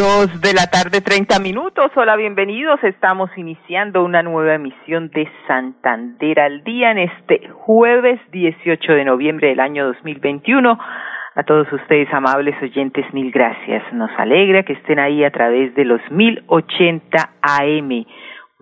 Dos de la tarde, treinta minutos. Hola, bienvenidos. Estamos iniciando una nueva emisión de Santander al Día en este jueves 18 de noviembre del año 2021. A todos ustedes, amables oyentes, mil gracias. Nos alegra que estén ahí a través de los 1080 AM.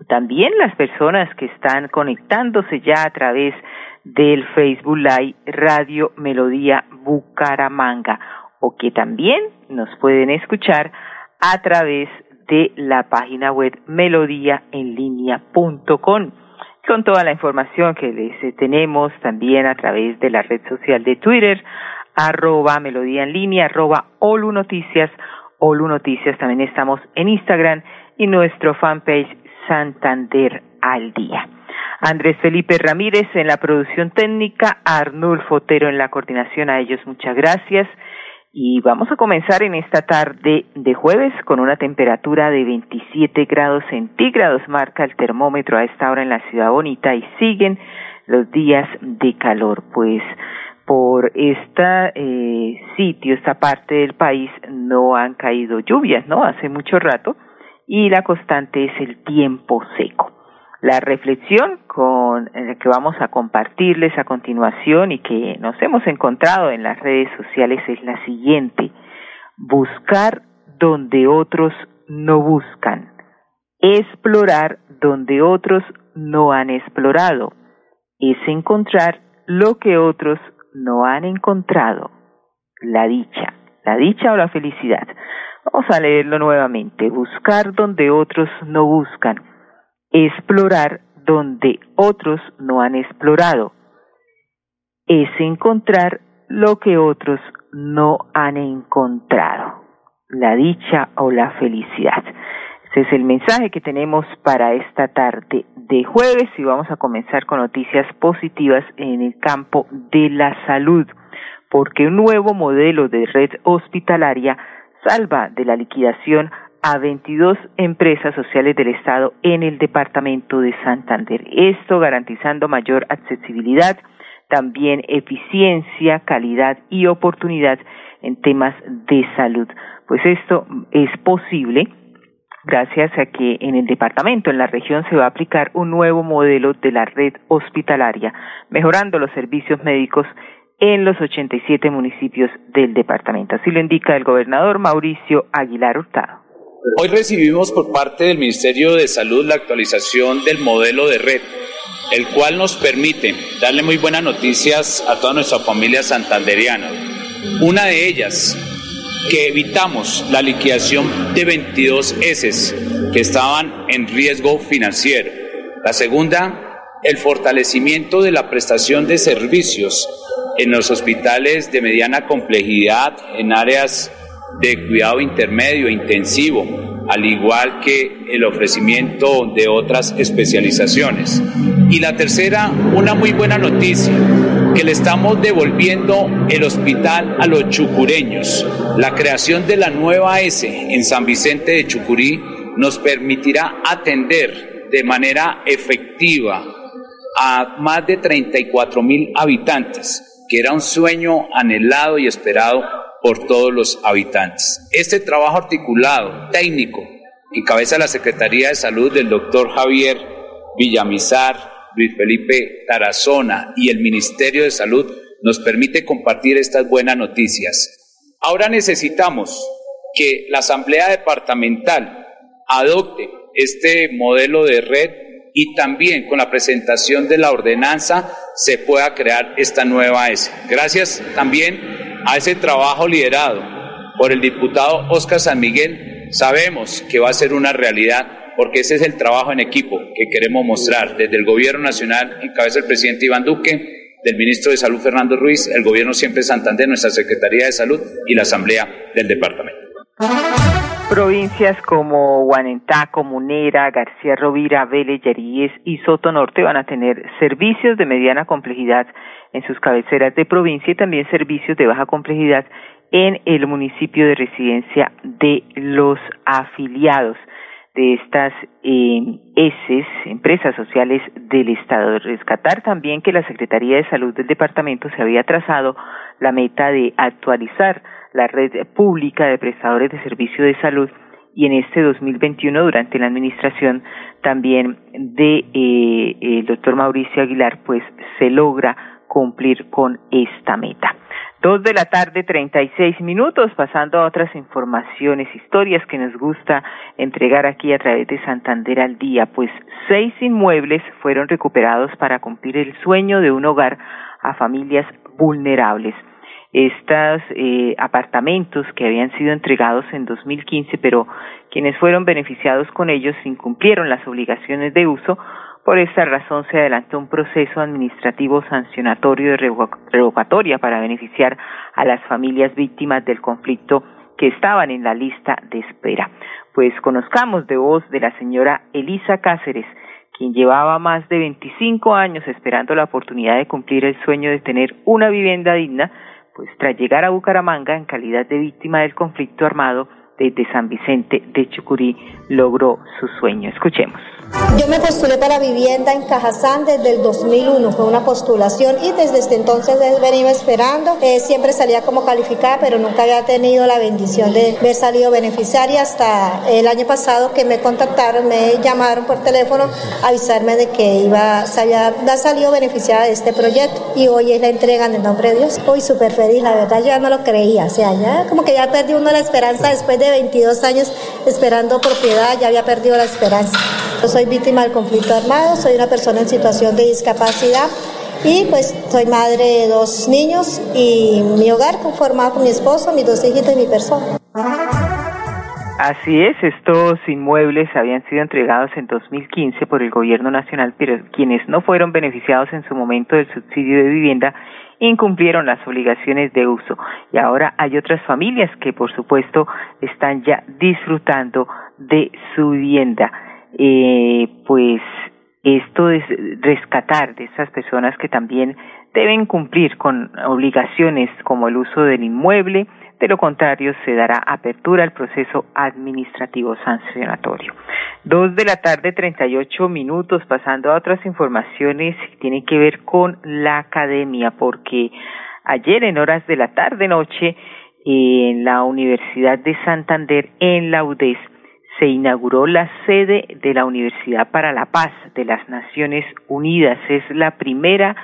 También las personas que están conectándose ya a través del Facebook Live Radio Melodía Bucaramanga o que también nos pueden escuchar a través de la página web melodíaenlínea.com con toda la información que les tenemos también a través de la red social de Twitter, arroba melodía en línea, arroba Olu Noticias, también estamos en Instagram y nuestro fanpage Santander al Día. Andrés Felipe Ramírez en la producción técnica, Arnulfo Otero en la coordinación, a ellos muchas gracias. Y vamos a comenzar en esta tarde de jueves con una temperatura de 27 grados centígrados, marca el termómetro a esta hora en la ciudad bonita y siguen los días de calor, pues por este sitio, esta parte del país, no han caído lluvias, ¿no? Hace mucho rato, y la constante es el tiempo seco. La reflexión con la que vamos a compartirles a continuación y que nos hemos encontrado en las redes sociales es la siguiente. Buscar donde otros no buscan. Explorar donde otros no han explorado. Es encontrar lo que otros no han encontrado. La dicha. La dicha o la felicidad. Vamos a leerlo nuevamente. Buscar donde otros no buscan explorar donde otros no han explorado. Es encontrar lo que otros no han encontrado, la dicha o la felicidad. Ese es el mensaje que tenemos para esta tarde de jueves y vamos a comenzar con noticias positivas en el campo de la salud, porque un nuevo modelo de red hospitalaria salva de la liquidación a 22 empresas sociales del Estado en el departamento de Santander. Esto garantizando mayor accesibilidad, también eficiencia, calidad y oportunidad en temas de salud. Pues esto es posible gracias a que en el departamento, en la región, se va a aplicar un nuevo modelo de la red hospitalaria, mejorando los servicios médicos en los 87 municipios del departamento. Así lo indica el gobernador Mauricio Aguilar Hurtado. Hoy recibimos por parte del Ministerio de Salud la actualización del modelo de red, el cual nos permite darle muy buenas noticias a toda nuestra familia santanderiana. Una de ellas, que evitamos la liquidación de 22 S que estaban en riesgo financiero. La segunda, el fortalecimiento de la prestación de servicios en los hospitales de mediana complejidad, en áreas de cuidado intermedio e intensivo, al igual que el ofrecimiento de otras especializaciones. Y la tercera, una muy buena noticia, que le estamos devolviendo el hospital a los chucureños. La creación de la nueva S en San Vicente de Chucurí nos permitirá atender de manera efectiva a más de 34 mil habitantes, que era un sueño anhelado y esperado por todos los habitantes. Este trabajo articulado, técnico, encabeza la Secretaría de Salud del doctor Javier Villamizar, Luis Felipe Tarazona y el Ministerio de Salud nos permite compartir estas buenas noticias. Ahora necesitamos que la Asamblea Departamental adopte este modelo de red y también con la presentación de la ordenanza se pueda crear esta nueva S. Gracias también a ese trabajo liderado por el diputado Oscar San Miguel, sabemos que va a ser una realidad porque ese es el trabajo en equipo que queremos mostrar desde el Gobierno Nacional, en cabeza del presidente Iván Duque, del ministro de Salud Fernando Ruiz, el Gobierno siempre Santander, nuestra Secretaría de Salud y la Asamblea del Departamento. Provincias como Guanentá, Comunera, García Rovira, Vélez, Yaríes y Soto Norte van a tener servicios de mediana complejidad en sus cabeceras de provincia y también servicios de baja complejidad en el municipio de residencia de los afiliados de estas eh, empresas sociales del Estado. Rescatar también que la Secretaría de Salud del departamento se había trazado la meta de actualizar la red pública de prestadores de servicio de salud y en este 2021 durante la administración también de eh, el doctor Mauricio Aguilar pues se logra cumplir con esta meta. Dos de la tarde, treinta y seis minutos, pasando a otras informaciones, historias que nos gusta entregar aquí a través de Santander al día, pues seis inmuebles fueron recuperados para cumplir el sueño de un hogar a familias vulnerables estos eh, apartamentos que habían sido entregados en 2015, pero quienes fueron beneficiados con ellos incumplieron las obligaciones de uso. Por esta razón se adelantó un proceso administrativo sancionatorio de revocatoria para beneficiar a las familias víctimas del conflicto que estaban en la lista de espera. Pues conozcamos de voz de la señora Elisa Cáceres, quien llevaba más de 25 años esperando la oportunidad de cumplir el sueño de tener una vivienda digna pues tras llegar a Bucaramanga en calidad de víctima del conflicto armado desde San Vicente de Chucurí, logró su sueño. Escuchemos. Yo me postulé para vivienda en Cajazán desde el 2001, fue una postulación y desde este entonces he venido esperando. Eh, siempre salía como calificada, pero nunca había tenido la bendición de haber salido beneficiaria hasta el año pasado que me contactaron, me llamaron por teléfono a avisarme de que iba, se había, salido beneficiada de este proyecto y hoy es la entrega en el nombre de Dios. Hoy súper feliz, la verdad yo ya no lo creía, o sea, ya como que ya perdí uno la esperanza después de 22 años esperando propiedad, ya había perdido la esperanza. Yo soy víctima del conflicto armado, soy una persona en situación de discapacidad y pues soy madre de dos niños y mi hogar conformado con mi esposo, mis dos hijitos y mi persona. Así es, estos inmuebles habían sido entregados en 2015 por el Gobierno Nacional, pero quienes no fueron beneficiados en su momento del subsidio de vivienda incumplieron las obligaciones de uso. Y ahora hay otras familias que, por supuesto, están ya disfrutando de su vivienda eh, pues esto es rescatar de esas personas que también deben cumplir con obligaciones como el uso del inmueble, de lo contrario se dará apertura al proceso administrativo sancionatorio. Dos de la tarde, treinta y ocho minutos, pasando a otras informaciones que tienen que ver con la academia, porque ayer en horas de la tarde noche en la Universidad de Santander, en la UDES, se inauguró la sede de la Universidad para la Paz de las Naciones Unidas. Es la primera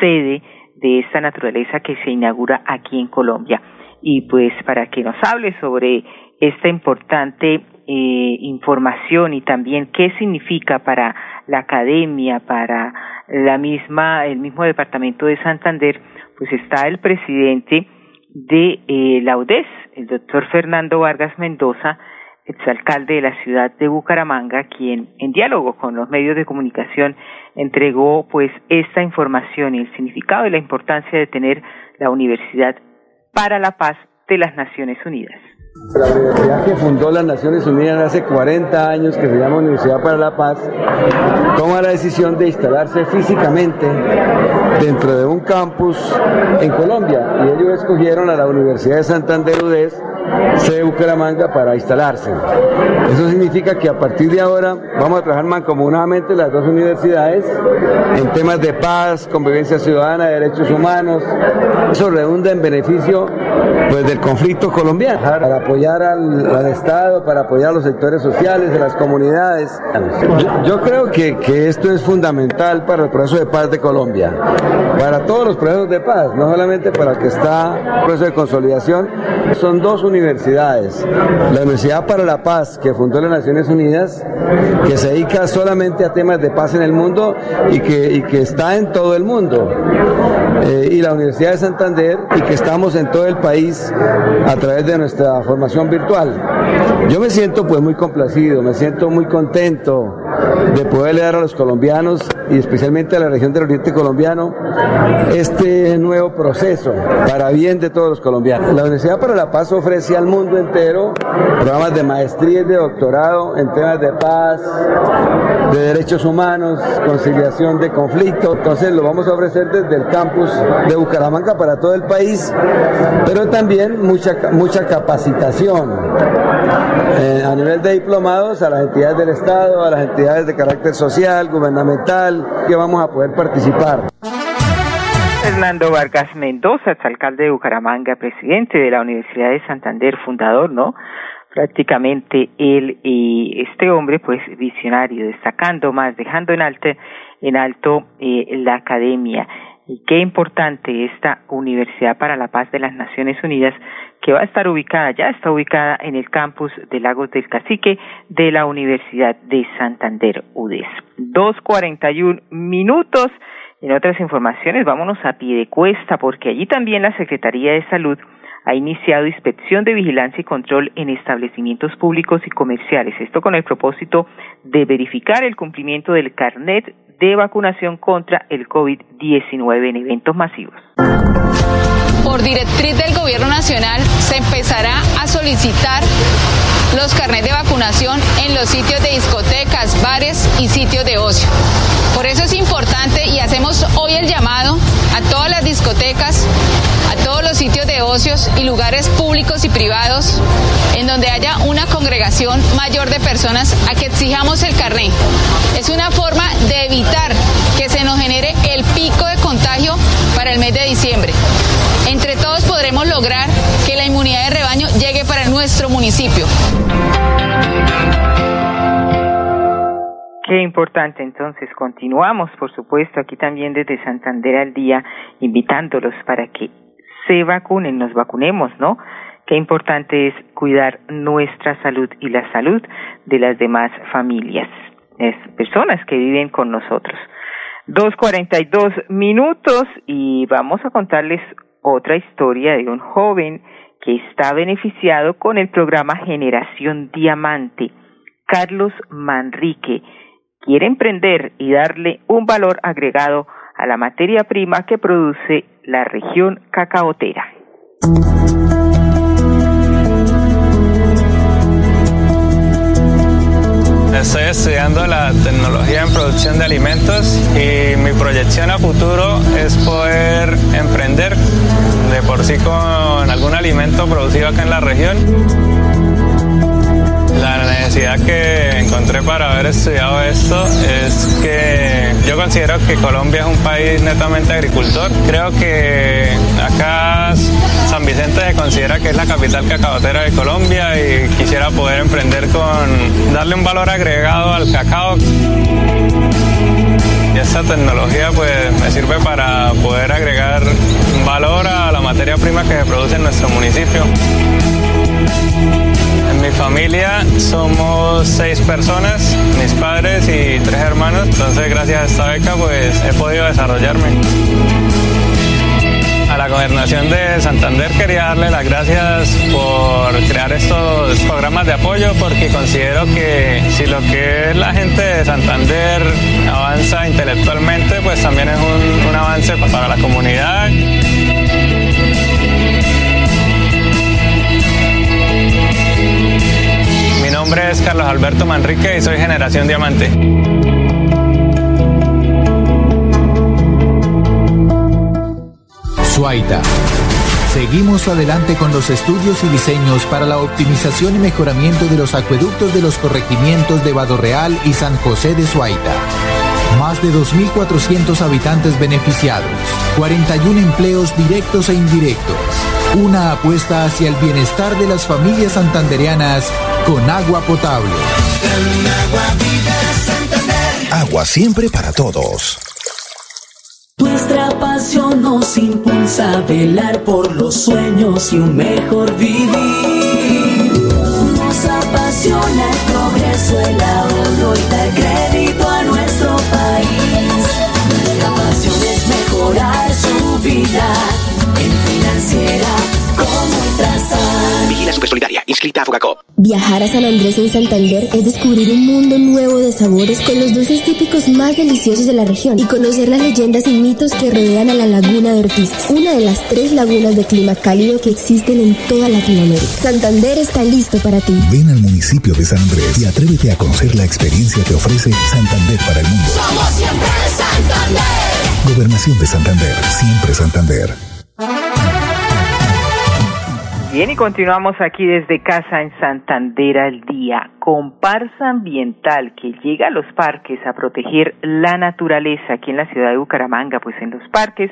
sede de esta naturaleza que se inaugura aquí en Colombia. Y pues para que nos hable sobre esta importante eh, información y también qué significa para la academia, para la misma, el mismo departamento de Santander, pues está el presidente de eh, la UDES, el doctor Fernando Vargas Mendoza, exalcalde de la ciudad de Bucaramanga, quien en diálogo con los medios de comunicación entregó pues esta información y el significado y la importancia de tener la Universidad para la Paz de las Naciones Unidas. La universidad que fundó las Naciones Unidas hace 40 años, que se llama Universidad para la Paz, toma la decisión de instalarse físicamente dentro de un campus en Colombia y ellos escogieron a la Universidad de Santander UDES de Bucaramanga para instalarse. Eso significa que a partir de ahora vamos a trabajar mancomunadamente las dos universidades en temas de paz, convivencia ciudadana, derechos humanos. Eso redunda en beneficio pues, del conflicto colombiano, para apoyar al, Estado, para apoyar a los sectores sociales, de las comunidades. Yo, creo que, que esto es fundamental para el proceso de paz de Colombia, para todos los procesos de paz, no solamente para el que está el proceso de consolidación. Son dos universidades. La Universidad para la Paz, que fundó las Naciones Unidas, que se dedica solamente a temas de paz en el mundo y que, y que está en todo el mundo. Eh, y la Universidad de Santander, y que estamos en todo el país a través de nuestra formación virtual. Yo me siento pues muy complacido, me siento muy contento de poderle dar a los colombianos y especialmente a la región del oriente colombiano este nuevo proceso para bien de todos los colombianos. La Universidad para la Paz ofrece al mundo entero programas de maestría y de doctorado en temas de paz, de derechos humanos, conciliación de conflictos. Entonces lo vamos a ofrecer desde el campus de Bucaramanga para todo el país, pero también mucha, mucha capacitación eh, a nivel de diplomados a las entidades del Estado, a las entidades de carácter social, gubernamental, que vamos a poder participar. Fernando Vargas Mendoza, alcalde de Bucaramanga, presidente de la Universidad de Santander, fundador, ¿no? Prácticamente él y este hombre, pues visionario, destacando más, dejando en alto, en alto eh, la academia. Y qué importante esta Universidad para la Paz de las Naciones Unidas, que va a estar ubicada, ya está ubicada en el campus de Lagos del Cacique de la Universidad de Santander, UDES. Dos cuarenta y un minutos. En otras informaciones, vámonos a pie de cuesta, porque allí también la Secretaría de Salud ha iniciado inspección de vigilancia y control en establecimientos públicos y comerciales. Esto con el propósito de verificar el cumplimiento del carnet de vacunación contra el COVID-19 en eventos masivos. Por directriz del Gobierno Nacional se empezará a solicitar los carnets de vacunación en los sitios de discotecas, bares y sitios de ocio. Por eso es importante y hacemos hoy el llamado a todas las discotecas, a todos los sitios de ocios y lugares públicos y privados en donde haya una congregación mayor de personas a que exijamos el carnet. Es una forma de evitar que se nos genere el pico de contagio para el mes de diciembre. Entre todos podremos lograr que la inmunidad de rebaño llegue para nuestro municipio. Qué importante, entonces continuamos, por supuesto, aquí también desde Santander al día, invitándolos para que se vacunen, nos vacunemos, ¿no? Qué importante es cuidar nuestra salud y la salud de las demás familias, personas que viven con nosotros. Dos cuarenta y dos minutos y vamos a contarles otra historia de un joven que está beneficiado con el programa Generación Diamante. Carlos Manrique quiere emprender y darle un valor agregado a la materia prima que produce la región cacaotera. Estoy estudiando la tecnología en producción de alimentos y mi proyección a futuro es poder emprender de por sí con algún alimento producido acá en la región necesidad que encontré para haber estudiado esto es que yo considero que Colombia es un país netamente agricultor. Creo que acá San Vicente se considera que es la capital cacaotera de Colombia y quisiera poder emprender con darle un valor agregado al cacao. Y esta tecnología pues me sirve para poder agregar valor a la materia prima que se produce en nuestro municipio. Mi familia somos seis personas, mis padres y tres hermanos, entonces gracias a esta beca pues he podido desarrollarme. A la gobernación de Santander quería darle las gracias por crear estos programas de apoyo porque considero que si lo que es la gente de Santander avanza intelectualmente, pues también es un, un avance para la comunidad. Nombre es Carlos Alberto Manrique y soy Generación Diamante. Suaita. Seguimos adelante con los estudios y diseños para la optimización y mejoramiento de los acueductos de los corregimientos de Real y San José de Suaita. Más de 2.400 habitantes beneficiados, 41 empleos directos e indirectos, una apuesta hacia el bienestar de las familias santandereanas con agua potable. Agua siempre para todos. Nuestra pasión nos impulsa a velar por los sueños y un mejor vivir. Nos apasiona el progreso, el como Ultrasan. Vigila Supersolidaria Viajar a San Andrés en Santander es descubrir un mundo nuevo de sabores con los dulces típicos más deliciosos de la región y conocer las leyendas y mitos que rodean a la laguna de Ortiz, una de las tres lagunas de clima cálido que existen en toda Latinoamérica. Santander está listo para ti. Ven al municipio de San Andrés y atrévete a conocer la experiencia que ofrece Santander para el mundo. Somos siempre Santander. Gobernación de Santander, siempre Santander. Bien, y continuamos aquí desde casa en Santander al día. Comparsa ambiental que llega a los parques a proteger la naturaleza aquí en la ciudad de Bucaramanga, pues en los parques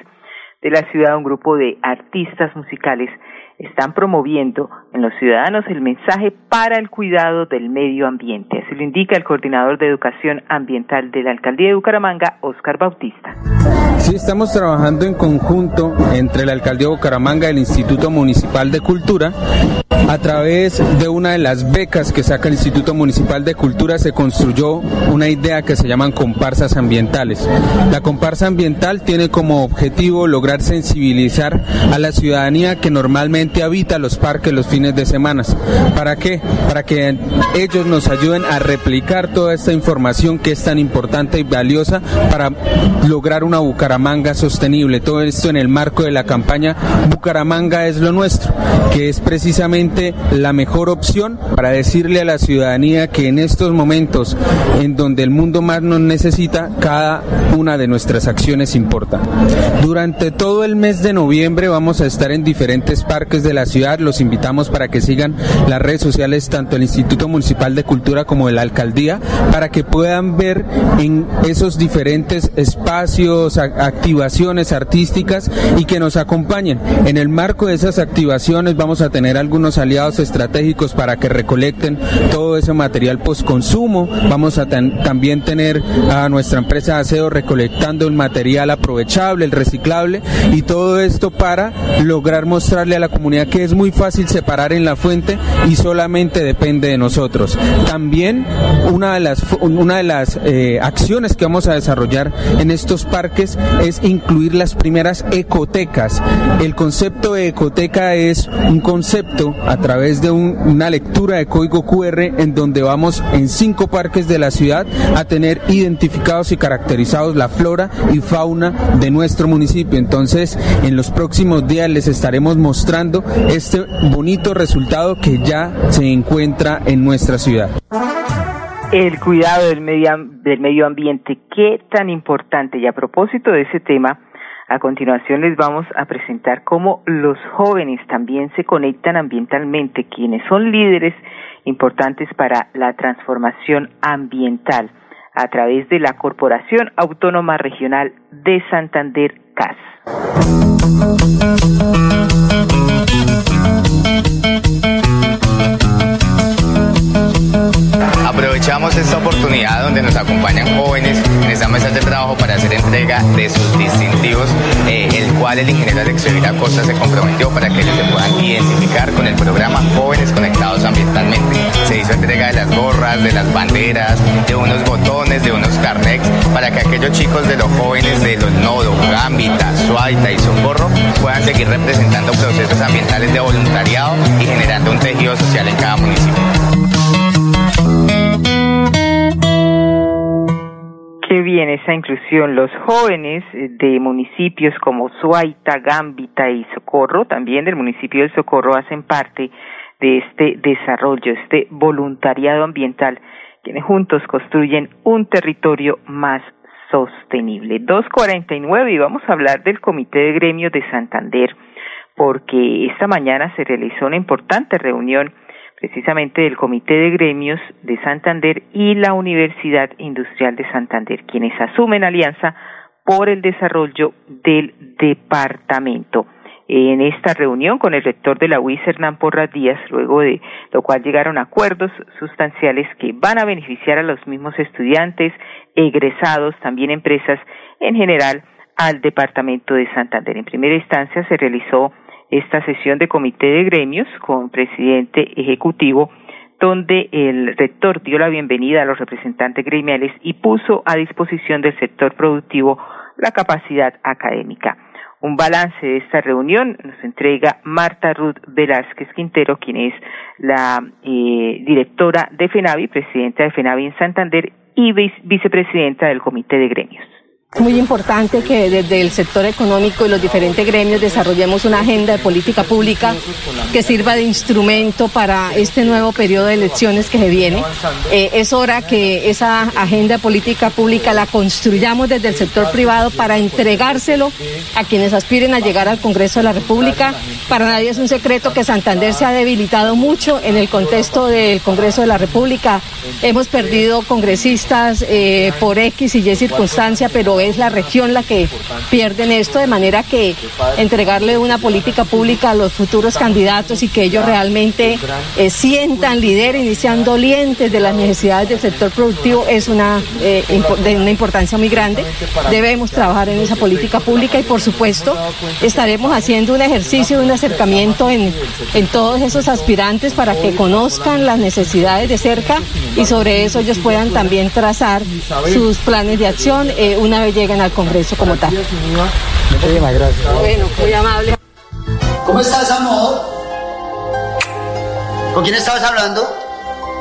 de la ciudad un grupo de artistas musicales están promoviendo en los ciudadanos el mensaje para el cuidado del medio ambiente. Así lo indica el coordinador de educación ambiental de la alcaldía de Bucaramanga, Oscar Bautista. Sí, estamos trabajando en conjunto entre la alcaldía de Bucaramanga y el Instituto Municipal de Cultura. A través de una de las becas que saca el Instituto Municipal de Cultura se construyó una idea que se llaman comparsas ambientales. La comparsa ambiental tiene como objetivo lograr sensibilizar a la ciudadanía que normalmente habita los parques los fines de semana. ¿Para qué? Para que ellos nos ayuden a replicar toda esta información que es tan importante y valiosa para lograr una Bucaramanga sostenible. Todo esto en el marco de la campaña Bucaramanga es lo nuestro, que es precisamente la mejor opción para decirle a la ciudadanía que en estos momentos en donde el mundo más nos necesita, cada una de nuestras acciones importa. Durante todo el mes de noviembre vamos a estar en diferentes parques de la ciudad. Los invitamos para que sigan las redes sociales, tanto el Instituto Municipal de Cultura como de la Alcaldía, para que puedan ver en esos diferentes espacios, activaciones artísticas y que nos acompañen. En el marco de esas activaciones vamos a tener algunos aliados estratégicos para que recolecten todo ese material postconsumo. Vamos a también tener a nuestra empresa de aseo recolectando el material aprovechable, el reciclable y todo esto para lograr mostrarle a la comunidad que es muy fácil separar en la fuente y solamente depende de nosotros. También una de las, una de las eh, acciones que vamos a desarrollar en estos parques es incluir las primeras ecotecas. El concepto de ecoteca es un concepto a través de una lectura de código QR en donde vamos en cinco parques de la ciudad a tener identificados y caracterizados la flora y fauna de nuestro municipio. Entonces, en los próximos días les estaremos mostrando este bonito resultado que ya se encuentra en nuestra ciudad. El cuidado del medio, del medio ambiente, qué tan importante. Y a propósito de ese tema, a continuación les vamos a presentar cómo los jóvenes también se conectan ambientalmente, quienes son líderes importantes para la transformación ambiental a través de la Corporación Autónoma Regional de Santander, CAS. Aprovechamos esta oportunidad donde nos acompañan jóvenes en esta mesa de trabajo para hacer entrega de sus distintivos, eh, el cual el ingeniero Alex Costa se comprometió para que ellos se puedan identificar con el programa Jóvenes Conectados Ambientalmente. Se hizo entrega de las gorras, de las banderas, de unos botones, de unos carnex, para que aquellos chicos de los jóvenes de los nodos, Gambita, Suaita y Socorro puedan seguir representando procesos ambientales de voluntariado y generando un tejido social en cada municipio. Bien esa inclusión. Los jóvenes de municipios como Suaita, Gambita y Socorro, también del municipio de Socorro, hacen parte de este desarrollo, este voluntariado ambiental, quienes juntos construyen un territorio más sostenible. 249 y vamos a hablar del Comité de Gremios de Santander, porque esta mañana se realizó una importante reunión precisamente del Comité de Gremios de Santander y la Universidad Industrial de Santander, quienes asumen alianza por el desarrollo del departamento. En esta reunión con el rector de la UIS, Hernán Porras Díaz, luego de lo cual llegaron acuerdos sustanciales que van a beneficiar a los mismos estudiantes, egresados, también empresas, en general, al departamento de Santander. En primera instancia se realizó esta sesión de comité de gremios con presidente ejecutivo donde el rector dio la bienvenida a los representantes gremiales y puso a disposición del sector productivo la capacidad académica. un balance de esta reunión nos entrega Marta Ruth Velázquez Quintero, quien es la eh, directora de FENAVI, presidenta de FENAVI en Santander y vicepresidenta del Comité de Gremios. Muy importante que desde el sector económico y los diferentes gremios desarrollemos una agenda de política pública que sirva de instrumento para este nuevo periodo de elecciones que se viene. Eh, es hora que esa agenda de política pública la construyamos desde el sector privado para entregárselo a quienes aspiren a llegar al Congreso de la República. Para nadie es un secreto que Santander se ha debilitado mucho en el contexto del Congreso de la República. Hemos perdido congresistas eh, por X y Y circunstancia, pero es la región la que pierde en esto, de manera que entregarle una política pública a los futuros candidatos y que ellos realmente eh, sientan, lideren y sean dolientes de las necesidades del sector productivo es una, eh, de una importancia muy grande. Debemos trabajar en esa política pública y por supuesto estaremos haciendo un ejercicio un acercamiento en, en todos esos aspirantes para que conozcan las necesidades de cerca y sobre eso ellos puedan también trazar sus planes de acción eh, una vez lleguen al Congreso como tal. Muchísimas gracias. Bueno, muy amable. ¿Cómo estás, amor? ¿Con quién estabas hablando?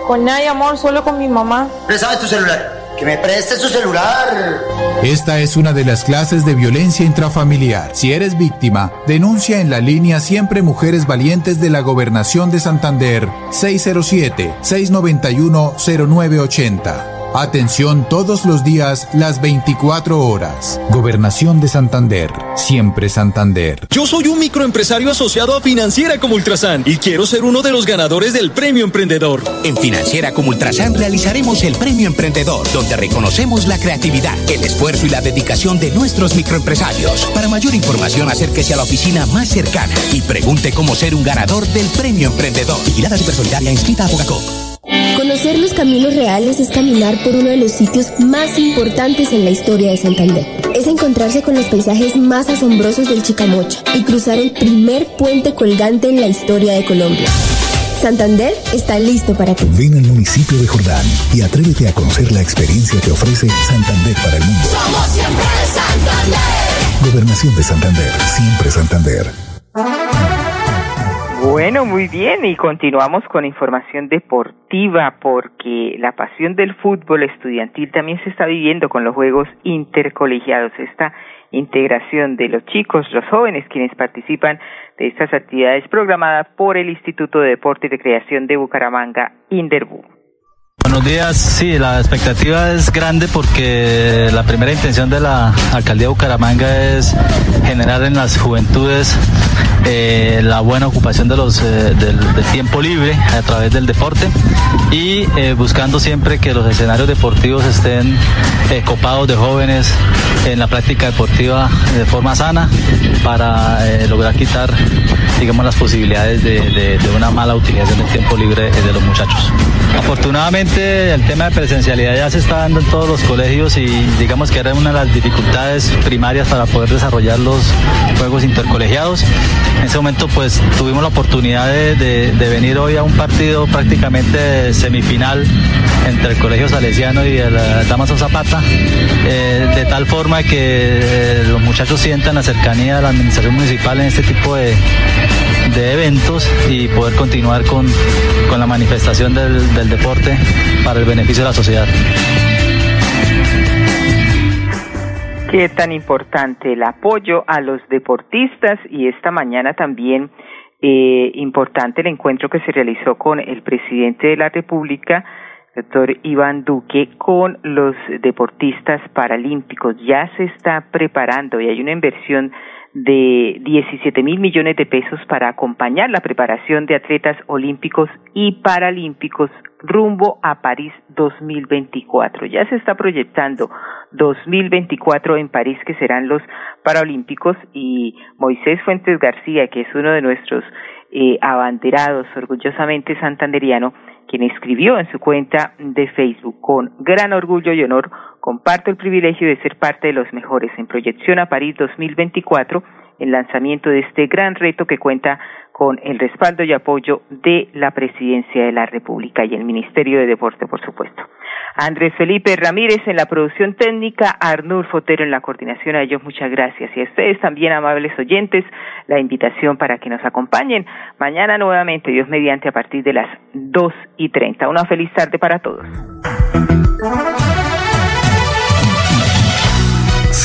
Con nadie, amor, solo con mi mamá. Préstame tu celular. Que me prestes tu celular. Esta es una de las clases de violencia intrafamiliar. Si eres víctima, denuncia en la línea Siempre Mujeres Valientes de la Gobernación de Santander 607-691-0980. Atención todos los días, las 24 horas. Gobernación de Santander. Siempre Santander. Yo soy un microempresario asociado a Financiera como Ultrasan y quiero ser uno de los ganadores del Premio Emprendedor. En Financiera como Ultrasan realizaremos el Premio Emprendedor, donde reconocemos la creatividad, el esfuerzo y la dedicación de nuestros microempresarios. Para mayor información, acérquese a la oficina más cercana y pregunte cómo ser un ganador del Premio Emprendedor. Vigilada Supersolidaria inscrita a. Conocer los caminos reales es caminar por uno de los sitios más importantes en la historia de Santander. Es encontrarse con los paisajes más asombrosos del Chicamocha y cruzar el primer puente colgante en la historia de Colombia. Santander está listo para ti. Ven al municipio de Jordán y atrévete a conocer la experiencia que ofrece Santander para el mundo. Somos siempre Santander. Gobernación de Santander, siempre Santander. Bueno, muy bien, y continuamos con información deportiva porque la pasión del fútbol estudiantil también se está viviendo con los Juegos Intercolegiados, esta integración de los chicos, los jóvenes quienes participan de estas actividades programadas por el Instituto de Deporte y Recreación de Bucaramanga, Inderbu. Buenos días, sí, la expectativa es grande porque la primera intención de la alcaldía de Bucaramanga es generar en las juventudes eh, la buena ocupación de los, eh, del, tiempo libre a través del deporte y eh, buscando siempre que los escenarios deportivos estén copados de jóvenes en la práctica deportiva de forma sana para lograr quitar digamos las posibilidades de, de una mala utilización del tiempo libre de los muchachos. Afortunadamente el tema de presencialidad ya se está dando en todos los colegios y digamos que era una de las dificultades primarias para poder desarrollar los juegos intercolegiados. En ese momento pues tuvimos la oportunidad de, venir hoy a un partido prácticamente semifinal entre el Colegio Salesiano y el eh, Damaso Zapata, eh, de tal forma que eh, los muchachos sientan la cercanía de la administración municipal en este tipo de, de eventos y poder continuar con, con la manifestación del, del deporte para el beneficio de la sociedad. Qué tan importante el apoyo a los deportistas y esta mañana también eh, importante el encuentro que se realizó con el presidente de la República, doctor Iván Duque, con los deportistas paralímpicos. Ya se está preparando y hay una inversión de 17 mil millones de pesos para acompañar la preparación de atletas olímpicos y paralímpicos rumbo a París 2024. Ya se está proyectando 2024 en París, que serán los Paralímpicos, y Moisés Fuentes García, que es uno de nuestros eh, abanderados, orgullosamente santanderiano, quien escribió en su cuenta de Facebook, con gran orgullo y honor, comparto el privilegio de ser parte de los mejores en proyección a París 2024, el lanzamiento de este gran reto que cuenta con el respaldo y apoyo de la Presidencia de la República y el Ministerio de Deporte, por supuesto. Andrés Felipe Ramírez en la producción técnica, Arnur Fotero en la coordinación. A ellos muchas gracias. Y a ustedes también, amables oyentes, la invitación para que nos acompañen mañana nuevamente, Dios mediante, a partir de las dos y treinta. Una feliz tarde para todos.